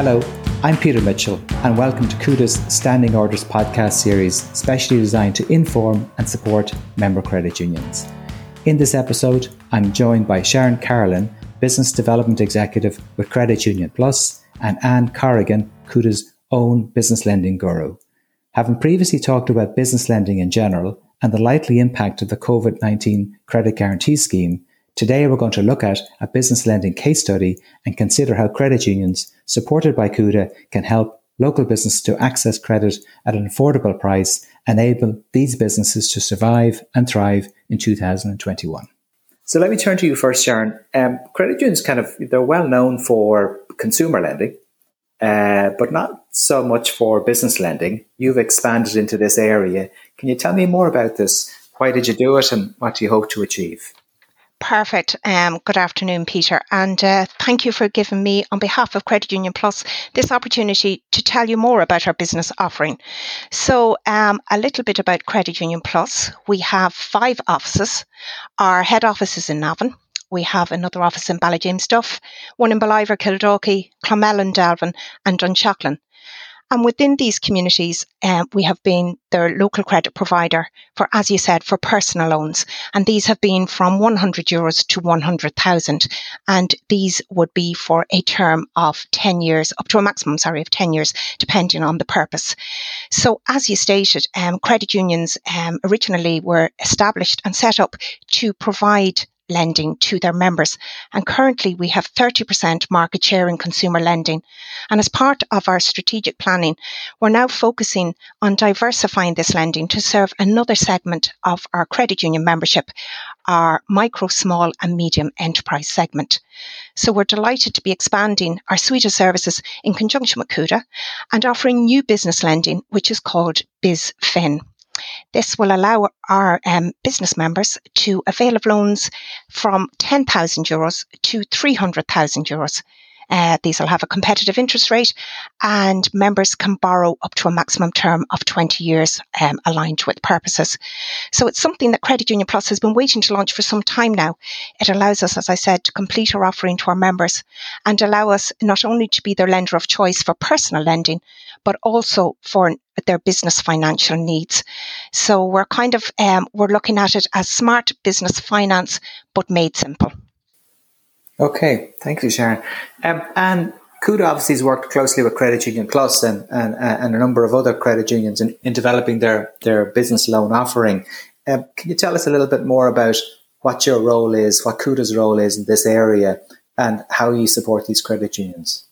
Hello, I'm Peter Mitchell, and welcome to Cuda's Standing Orders podcast series, specially designed to inform and support member credit unions. In this episode, I'm joined by Sharon Carlin, Business Development Executive with Credit Union Plus, and Anne Corrigan, Cuda's own business lending guru. Having previously talked about business lending in general and the likely impact of the COVID 19 credit guarantee scheme, Today, we're going to look at a business lending case study and consider how credit unions, supported by CUDA, can help local businesses to access credit at an affordable price, enable these businesses to survive and thrive in 2021. So let me turn to you first, Sharon. Um, credit unions kind of they're well known for consumer lending, uh, but not so much for business lending. You've expanded into this area. Can you tell me more about this? Why did you do it, and what do you hope to achieve? Perfect. Um, good afternoon, Peter, and uh, thank you for giving me, on behalf of Credit Union Plus, this opportunity to tell you more about our business offering. So, um, a little bit about Credit Union Plus. We have five offices. Our head office is in Navan. We have another office in Ballyjamesduff, one in Ballivor, Kildalkey, Clonmellon and Delvin, and Dunshaughlin. And within these communities, um, we have been their local credit provider for, as you said, for personal loans. And these have been from 100 euros to 100,000. And these would be for a term of 10 years, up to a maximum, sorry, of 10 years, depending on the purpose. So as you stated, um, credit unions um, originally were established and set up to provide lending to their members. And currently we have 30% market share in consumer lending. And as part of our strategic planning, we're now focusing on diversifying this lending to serve another segment of our credit union membership, our micro, small and medium enterprise segment. So we're delighted to be expanding our suite of services in conjunction with CUDA and offering new business lending, which is called BizFin. This will allow our um, business members to avail of loans from 10,000 euros to 300,000 euros. Uh, these will have a competitive interest rate and members can borrow up to a maximum term of 20 years um, aligned with purposes. So it's something that Credit Union Plus has been waiting to launch for some time now. It allows us, as I said, to complete our offering to our members and allow us not only to be their lender of choice for personal lending, but also for their business financial needs. So we're kind of, um, we're looking at it as smart business finance, but made simple. Okay, thank you, Sharon. Um, and CUDA obviously has worked closely with Credit Union Plus and, and, and a number of other credit unions in, in developing their, their business loan offering. Um, can you tell us a little bit more about what your role is, what CUDA's role is in this area, and how you support these credit unions?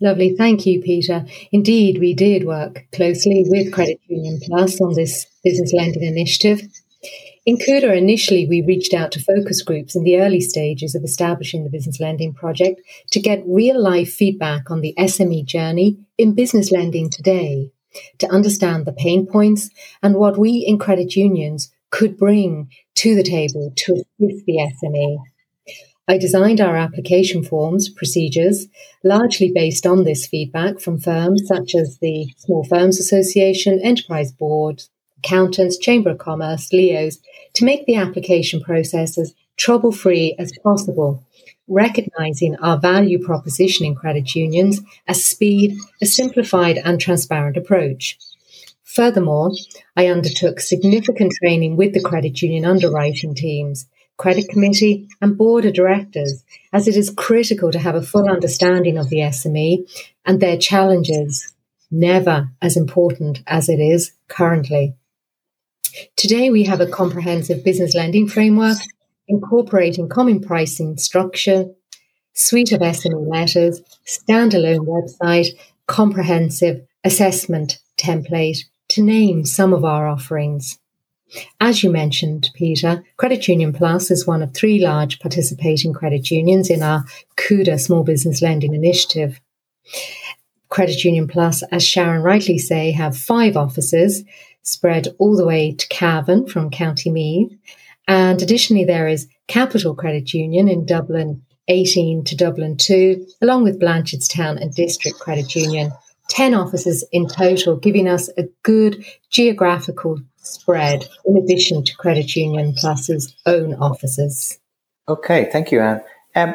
Lovely. Thank you, Peter. Indeed, we did work closely with Credit Union Plus on this business lending initiative. In CUDA, initially, we reached out to focus groups in the early stages of establishing the business lending project to get real life feedback on the SME journey in business lending today, to understand the pain points and what we in credit unions could bring to the table to assist the SME. I designed our application forms, procedures, largely based on this feedback from firms such as the Small Firms Association, Enterprise Board, accountants, Chamber of Commerce, LEOs, to make the application process as trouble free as possible, recognizing our value proposition in credit unions as speed, a simplified and transparent approach. Furthermore, I undertook significant training with the credit union underwriting teams, credit committee, and board of directors, as it is critical to have a full understanding of the SME and their challenges, never as important as it is currently. Today, we have a comprehensive business lending framework incorporating common pricing structure, suite of SME letters, standalone website, comprehensive assessment template, to name some of our offerings. As you mentioned, Peter, Credit Union Plus is one of three large participating credit unions in our CUDA Small Business Lending Initiative. Credit Union Plus, as Sharon rightly say, have five offices spread all the way to Cavan from County Meath. And additionally, there is Capital Credit Union in Dublin 18 to Dublin 2, along with Blanchardstown and District Credit Union. 10 offices in total, giving us a good geographical spread in addition to Credit Union Plus's own offices. Okay, thank you, Anne. Um,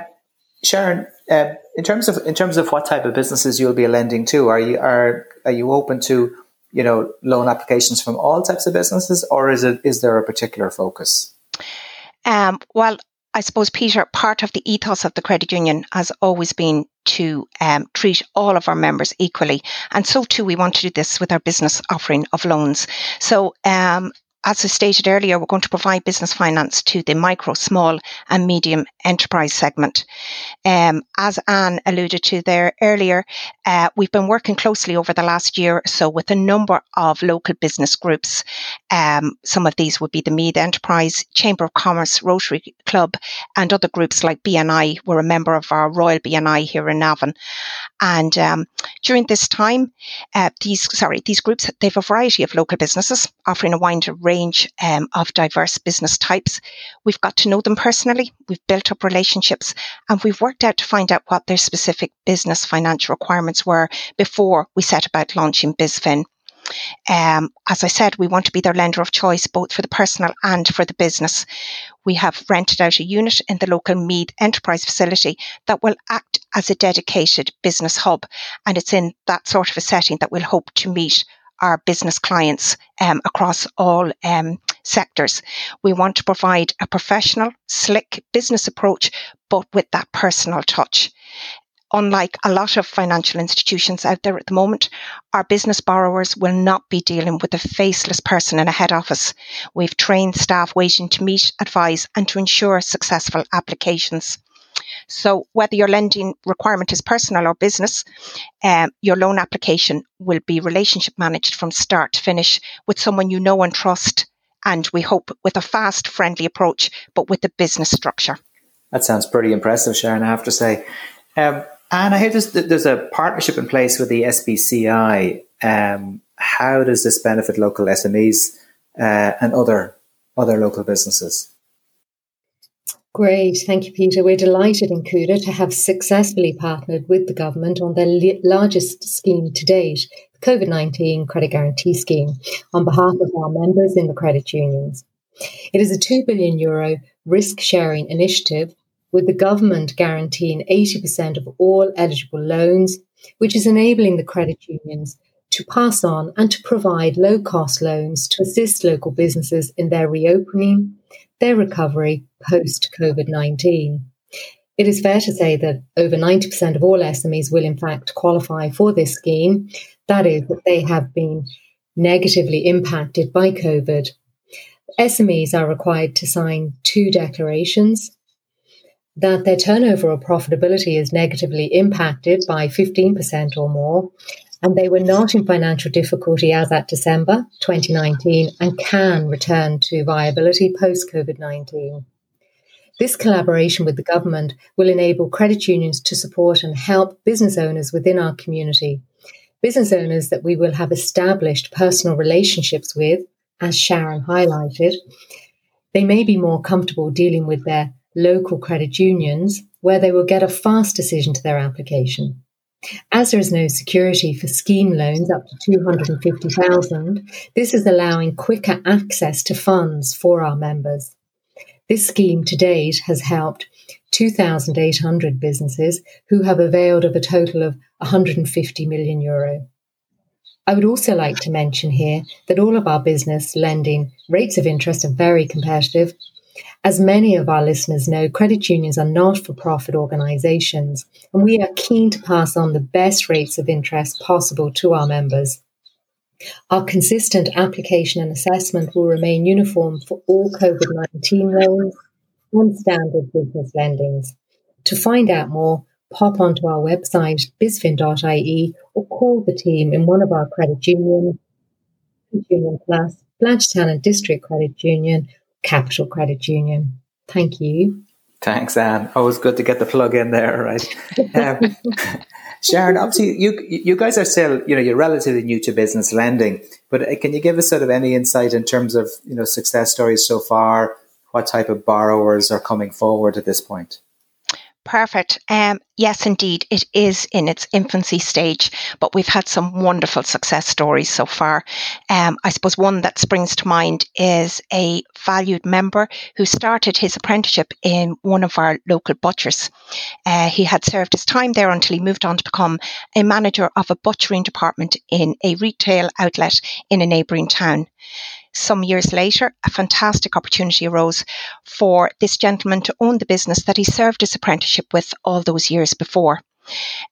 Sharon, Um, in terms of in terms of what type of businesses you'll be lending to, are you are are you open to you know loan applications from all types of businesses, or is it is there a particular focus? Um, well, I suppose, Peter, part of the ethos of the credit union has always been to um, treat all of our members equally. And so too, we want to do this with our business offering of loans. So, um, as I stated earlier, we're going to provide business finance to the micro, small, and medium enterprise segment. Um, as Anne alluded to there earlier, uh, we've been working closely over the last year or so with a number of local business groups. Um, some of these would be the Meath Enterprise, Chamber of Commerce, Rotary Club, and other groups like BNI. We're a member of our Royal BNI here in Navan. And um, during this time, uh, these sorry these groups they have a variety of local businesses offering a wide range um, of diverse business types. We've got to know them personally. We've built up relationships, and we've worked out to find out what their specific business financial requirements were before we set about launching BizFin. Um, as I said, we want to be their lender of choice, both for the personal and for the business. We have rented out a unit in the local Meath enterprise facility that will act as a dedicated business hub. And it's in that sort of a setting that we'll hope to meet our business clients um, across all um, sectors. We want to provide a professional, slick business approach, but with that personal touch unlike a lot of financial institutions out there at the moment, our business borrowers will not be dealing with a faceless person in a head office. We've trained staff waiting to meet, advise, and to ensure successful applications. So, whether your lending requirement is personal or business, um, your loan application will be relationship managed from start to finish with someone you know and trust. And we hope with a fast, friendly approach, but with a business structure. That sounds pretty impressive, Sharon, I have to say. Um, and I hear there's, there's a partnership in place with the SBCI. Um, how does this benefit local SMEs uh, and other other local businesses? Great, thank you, Peter. We're delighted in Cuda to have successfully partnered with the government on their largest scheme to date, the COVID 19 Credit Guarantee Scheme, on behalf of our members in the credit unions. It is a 2 billion euro risk sharing initiative with the government guaranteeing 80% of all eligible loans, which is enabling the credit unions to pass on and to provide low cost loans to assist local businesses in their reopening, their recovery post COVID 19. It is fair to say that over 90% of all SMEs will, in fact, qualify for this scheme. That is, that they have been negatively impacted by COVID. SMEs are required to sign two declarations that their turnover or profitability is negatively impacted by 15% or more, and they were not in financial difficulty as at December 2019 and can return to viability post COVID 19. This collaboration with the government will enable credit unions to support and help business owners within our community. Business owners that we will have established personal relationships with, as Sharon highlighted. They may be more comfortable dealing with their local credit unions where they will get a fast decision to their application. As there is no security for scheme loans up to 250,000, this is allowing quicker access to funds for our members. This scheme to date has helped 2,800 businesses who have availed of a total of 150 million euro. I would also like to mention here that all of our business lending rates of interest are very competitive as many of our listeners know, credit unions are not for profit organisations, and we are keen to pass on the best rates of interest possible to our members. Our consistent application and assessment will remain uniform for all COVID 19 loans and standard business lendings. To find out more, pop onto our website, bizfin.ie, or call the team in one of our credit unions, Union Plus, Blanchardstown and District Credit Union, Capital Credit Union. Thank you. Thanks, Anne. Always good to get the plug in there, right? Um, Sharon, obviously, you you guys are still, you know, you're relatively new to business lending, but uh, can you give us sort of any insight in terms of, you know, success stories so far? What type of borrowers are coming forward at this point? Perfect. Um, yes, indeed, it is in its infancy stage, but we've had some wonderful success stories so far. Um, I suppose one that springs to mind is a valued member who started his apprenticeship in one of our local butchers. Uh, he had served his time there until he moved on to become a manager of a butchering department in a retail outlet in a neighbouring town. Some years later, a fantastic opportunity arose for this gentleman to own the business that he served his apprenticeship with all those years before.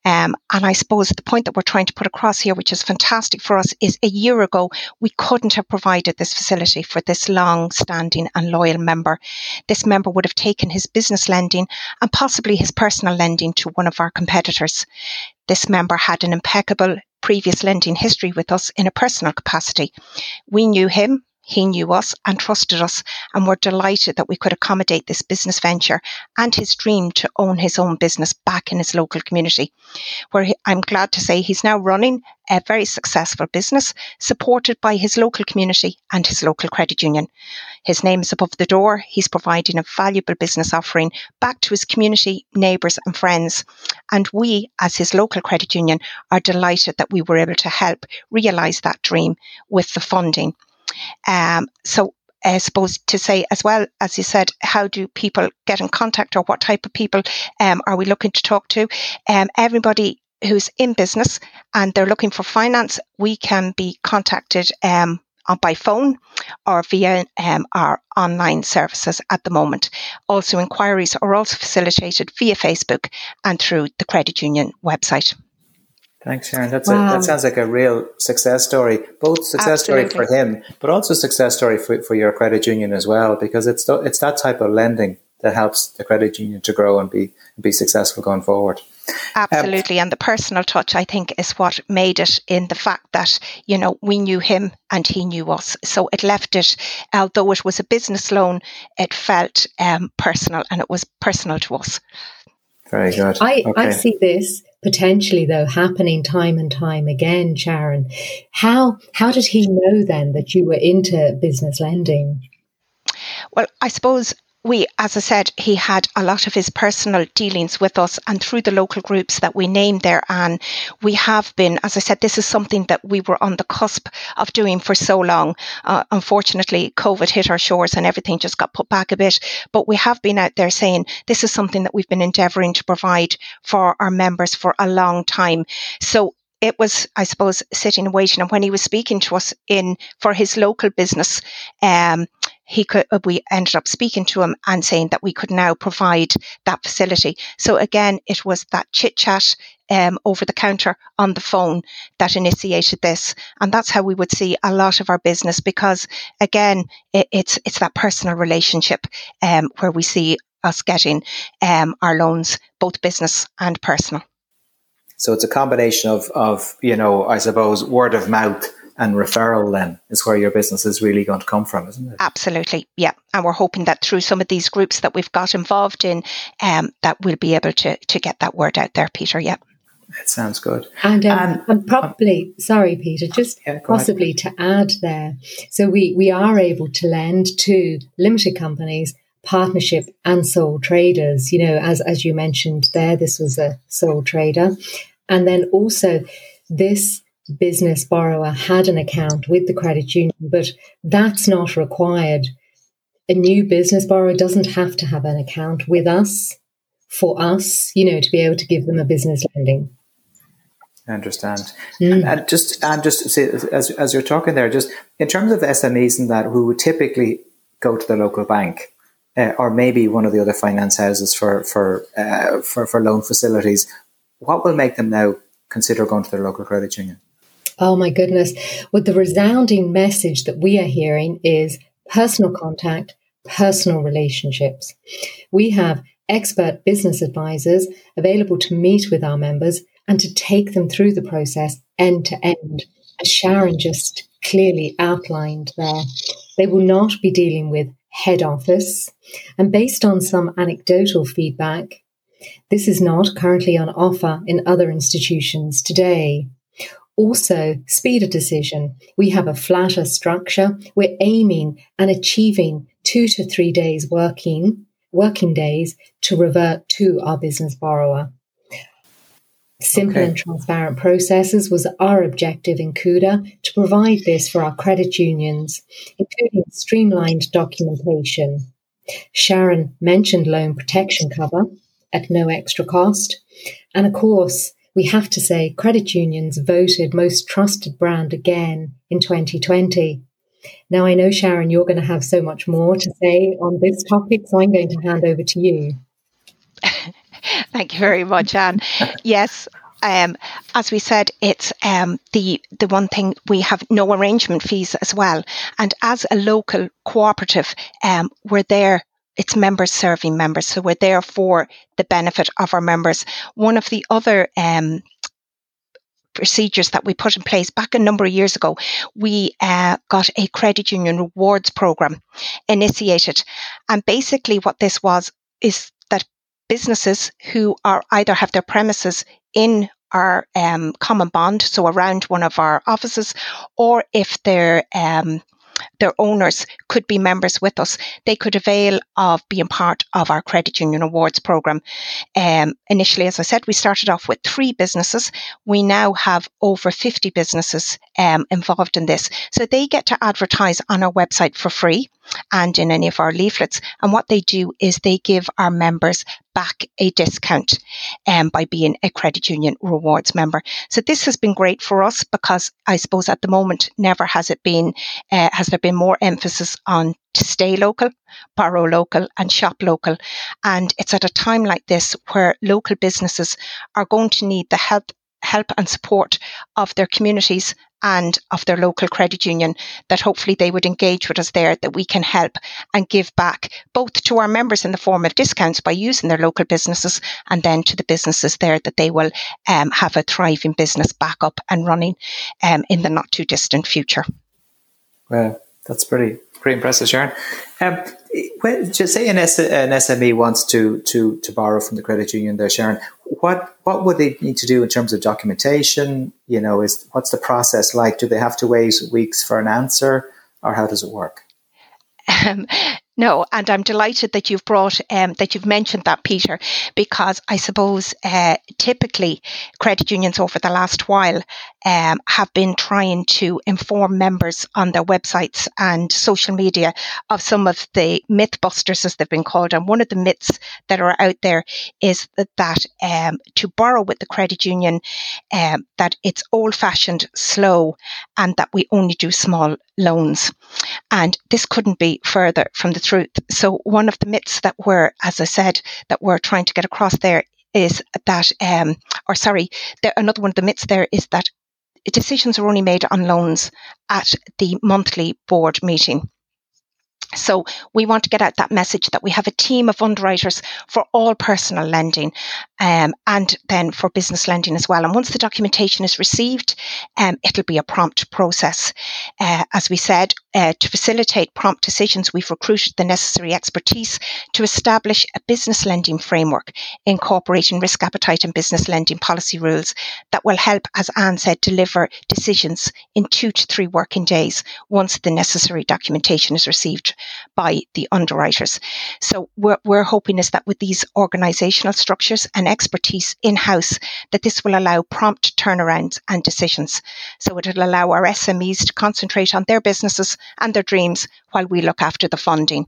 Um, and I suppose the point that we're trying to put across here, which is fantastic for us, is a year ago, we couldn't have provided this facility for this long standing and loyal member. This member would have taken his business lending and possibly his personal lending to one of our competitors. This member had an impeccable previous lending history with us in a personal capacity. We knew him, he knew us and trusted us, and we're delighted that we could accommodate this business venture and his dream to own his own business back in his local community. Where he, I'm glad to say he's now running a very successful business supported by his local community and his local credit union. His name is above the door. He's providing a valuable business offering back to his community, neighbours, and friends. And we, as his local credit union, are delighted that we were able to help realise that dream with the funding. Um, so I suppose to say as well, as you said, how do people get in contact or what type of people um, are we looking to talk to? Um, everybody who's in business and they're looking for finance, we can be contacted um, by phone or via um, our online services at the moment. Also, inquiries are also facilitated via Facebook and through the credit union website. Thanks, Sharon. That's wow. a, that sounds like a real success story. Both success Absolutely. story for him, but also success story for, for your credit union as well, because it's it's that type of lending that helps the credit union to grow and be be successful going forward. Absolutely, um, and the personal touch, I think, is what made it in the fact that you know we knew him and he knew us, so it left it. Although it was a business loan, it felt um, personal, and it was personal to us. Very good. I, okay. I see this potentially though happening time and time again, Sharon. How how did he know then that you were into business lending? Well, I suppose we, as I said, he had a lot of his personal dealings with us and through the local groups that we named there. And we have been, as I said, this is something that we were on the cusp of doing for so long. Uh, unfortunately, COVID hit our shores and everything just got put back a bit. But we have been out there saying this is something that we've been endeavouring to provide for our members for a long time. So it was, I suppose, sitting and waiting. And when he was speaking to us in for his local business, um, he could, uh, we ended up speaking to him and saying that we could now provide that facility. So again, it was that chit chat um, over the counter on the phone that initiated this, and that's how we would see a lot of our business because again, it, it's it's that personal relationship um, where we see us getting um, our loans, both business and personal. So it's a combination of of you know, I suppose, word of mouth and referral then is where your business is really going to come from, isn't it? Absolutely, yeah. And we're hoping that through some of these groups that we've got involved in, um, that we'll be able to to get that word out there, Peter. Yeah. It sounds good. And, um, and, and probably, sorry, Peter, just yeah, possibly ahead. to add there. So we, we are able to lend to limited companies, partnership and sole traders. You know, as, as you mentioned there, this was a sole trader. And then also this business borrower had an account with the credit union, but that's not required. A new business borrower doesn't have to have an account with us for us, you know, to be able to give them a business lending. I understand. Mm. And, and, just and just as as you're talking there, just in terms of SMEs and that who would typically go to the local bank uh, or maybe one of the other finance houses for for uh, for for loan facilities, what will make them now consider going to their local credit union? Oh my goodness. Well, the resounding message that we are hearing is personal contact, personal relationships. We have expert business advisors available to meet with our members and to take them through the process end to end, as Sharon just clearly outlined there. They will not be dealing with head office. And based on some anecdotal feedback, this is not currently on offer in other institutions today. Also, speed of decision. We have a flatter structure. We're aiming and achieving two to three days working working days to revert to our business borrower. Simple okay. and transparent processes was our objective in Cuda to provide this for our credit unions, including streamlined documentation. Sharon mentioned loan protection cover at no extra cost. And of course, we have to say credit unions voted most trusted brand again in 2020. Now, I know, Sharon, you're going to have so much more to say on this topic, so I'm going to hand over to you. Thank you very much, Anne. yes, um, as we said, it's um, the the one thing we have no arrangement fees as well. And as a local cooperative, um, we're there. It's members serving members, so we're there for the benefit of our members. One of the other um, procedures that we put in place back a number of years ago, we uh, got a credit union rewards program initiated. And basically, what this was is that businesses who are either have their premises in our um, common bond, so around one of our offices, or if they're um, their owners could be members with us. They could avail of being part of our credit union awards program. Um, initially, as I said, we started off with three businesses. We now have over 50 businesses um, involved in this. So they get to advertise on our website for free and in any of our leaflets. And what they do is they give our members back a discount um, by being a credit union rewards member. So this has been great for us because I suppose at the moment never has it been uh, has there been more emphasis on to stay local, borrow local, and shop local. And it's at a time like this where local businesses are going to need the help help and support of their communities and of their local credit union that hopefully they would engage with us there that we can help and give back both to our members in the form of discounts by using their local businesses and then to the businesses there that they will um, have a thriving business back up and running um, in the not too distant future. Well, that's pretty pretty impressive, Sharon. Um, when, just say an, S- an SME wants to to to borrow from the credit union, there, Sharon what what would they need to do in terms of documentation? You know, is what's the process like? Do they have to wait weeks for an answer, or how does it work? Um, no, and I'm delighted that you've brought um, that you've mentioned that, Peter, because I suppose uh, typically credit unions over the last while um, have been trying to inform members on their websites and social media of some of the mythbusters, as they've been called. And one of the myths that are out there is that, that um, to borrow with the credit union, um, that it's old-fashioned, slow, and that we only do small loans. And this couldn't be further from the truth. So one of the myths that we're, as I said, that we're trying to get across there is that, um, or sorry, there, another one of the myths there is that decisions are only made on loans at the monthly board meeting. So we want to get out that message that we have a team of underwriters for all personal lending um, and then for business lending as well. And once the documentation is received, um, it'll be a prompt process. Uh, as we said, uh, to facilitate prompt decisions, we've recruited the necessary expertise to establish a business lending framework incorporating risk appetite and business lending policy rules that will help, as Anne said, deliver decisions in two to three working days once the necessary documentation is received by the underwriters. So we're, we're hoping is that with these organizational structures and expertise in-house, that this will allow prompt turnarounds and decisions. So it'll allow our SMEs to concentrate on their businesses and their dreams while we look after the funding.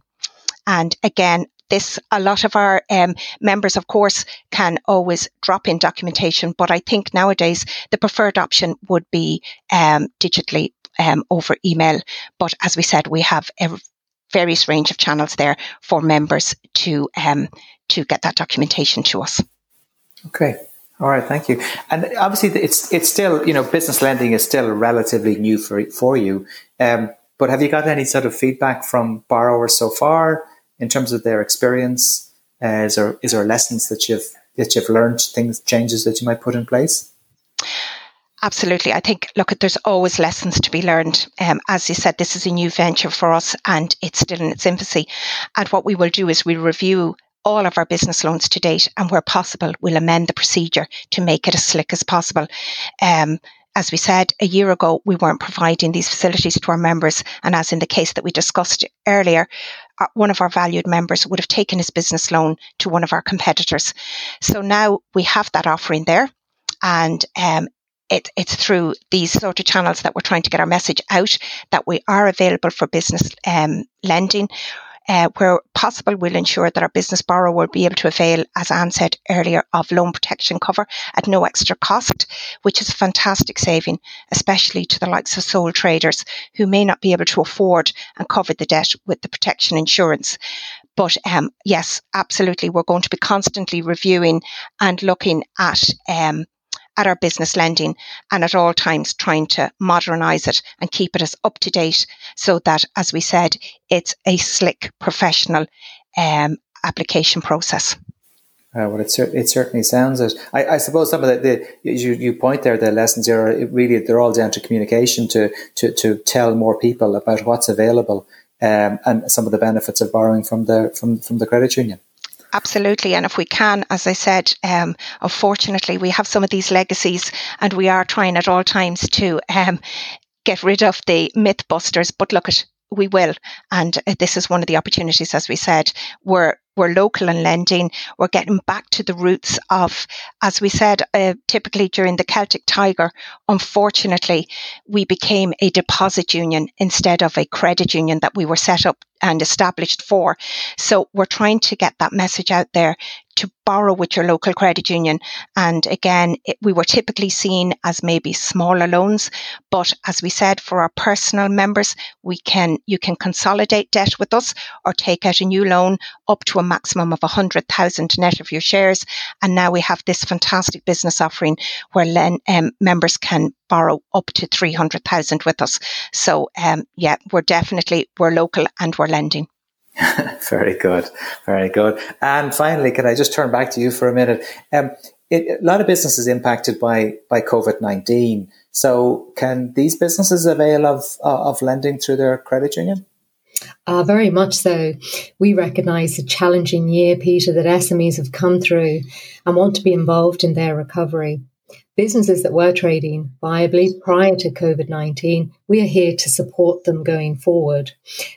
And again, this a lot of our um, members of course can always drop in documentation but i think nowadays the preferred option would be um, digitally um, over email but as we said we have a various range of channels there for members to um, to get that documentation to us. Okay. All right, thank you. And obviously, it's it's still you know business lending is still relatively new for for you. Um, but have you got any sort of feedback from borrowers so far in terms of their experience? Uh, is there is there lessons that you've that you've learned, things changes that you might put in place? Absolutely. I think, look, there's always lessons to be learned. Um, as you said, this is a new venture for us and it's still in its infancy. And what we will do is we'll review all of our business loans to date and where possible, we'll amend the procedure to make it as slick as possible. Um, as we said a year ago, we weren't providing these facilities to our members. And as in the case that we discussed earlier, uh, one of our valued members would have taken his business loan to one of our competitors. So now we have that offering there. And um, it, it's through these sort of channels that we're trying to get our message out that we are available for business um, lending. Uh, where possible, we'll ensure that our business borrower will be able to avail, as Anne said earlier, of loan protection cover at no extra cost, which is a fantastic saving, especially to the likes of sole traders who may not be able to afford and cover the debt with the protection insurance. But um, yes, absolutely, we're going to be constantly reviewing and looking at um, at our business lending and at all times trying to modernize it and keep it as up to date so that, as we said, it's a slick, professional um, application process. Uh, well, it, cer- it certainly sounds it. I, I suppose some of the, the you, you point there, the lessons are really they're all down to communication to to to tell more people about what's available um, and some of the benefits of borrowing from the from from the credit union. Absolutely. And if we can, as I said, um, unfortunately, we have some of these legacies and we are trying at all times to um, get rid of the myth busters. But look at we will. And uh, this is one of the opportunities, as we said, we're, we're local and lending. We're getting back to the roots of, as we said, uh, typically during the Celtic Tiger, unfortunately, we became a deposit union instead of a credit union that we were set up and established for. So we're trying to get that message out there to borrow with your local credit union. And again, it, we were typically seen as maybe smaller loans, but as we said, for our personal members, we can you can consolidate debt with us or take out a new loan up to a maximum of hundred thousand net of your shares. And now we have this fantastic business offering where len, um, members can borrow up to three hundred thousand with us. So um, yeah, we're definitely we're local and we're lending. very good, very good. And finally, can I just turn back to you for a minute? Um, it, a lot of businesses impacted by by COVID nineteen. So, can these businesses avail of uh, of lending through their credit union? Uh, very much so. We recognise the challenging year, Peter, that SMEs have come through and want to be involved in their recovery. Businesses that were trading viably prior to COVID 19, we are here to support them going forward.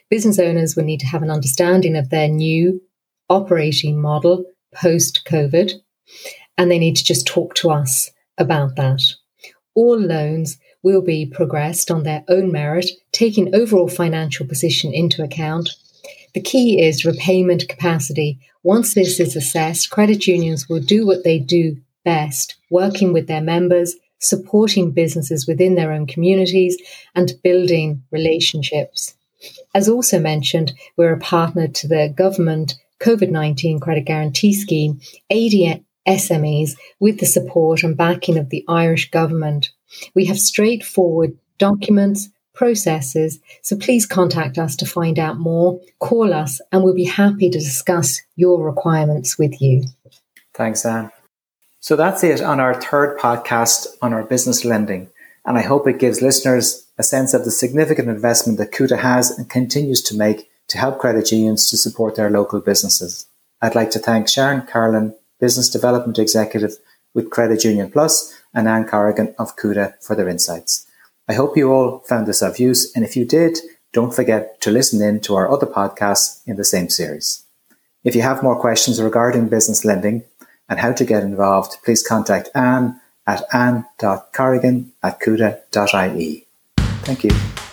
Business owners will need to have an understanding of their new operating model post COVID, and they need to just talk to us about that. All loans will be progressed on their own merit, taking overall financial position into account. The key is repayment capacity. Once this is assessed, credit unions will do what they do best, working with their members, supporting businesses within their own communities, and building relationships. As also mentioned, we're a partner to the government COVID 19 credit guarantee scheme, aiding SMEs with the support and backing of the Irish government. We have straightforward documents, processes, so please contact us to find out more. Call us, and we'll be happy to discuss your requirements with you. Thanks, Anne. So that's it on our third podcast on our business lending. And I hope it gives listeners a sense of the significant investment that Cuda has and continues to make to help credit unions to support their local businesses. I'd like to thank Sharon Carlin, Business Development Executive with Credit Union Plus, and Anne Corrigan of Cuda for their insights. I hope you all found this of use, and if you did, don't forget to listen in to our other podcasts in the same series. If you have more questions regarding business lending, and how to get involved, please contact Anne at anne.corrigan at cuda.ie. Thank you.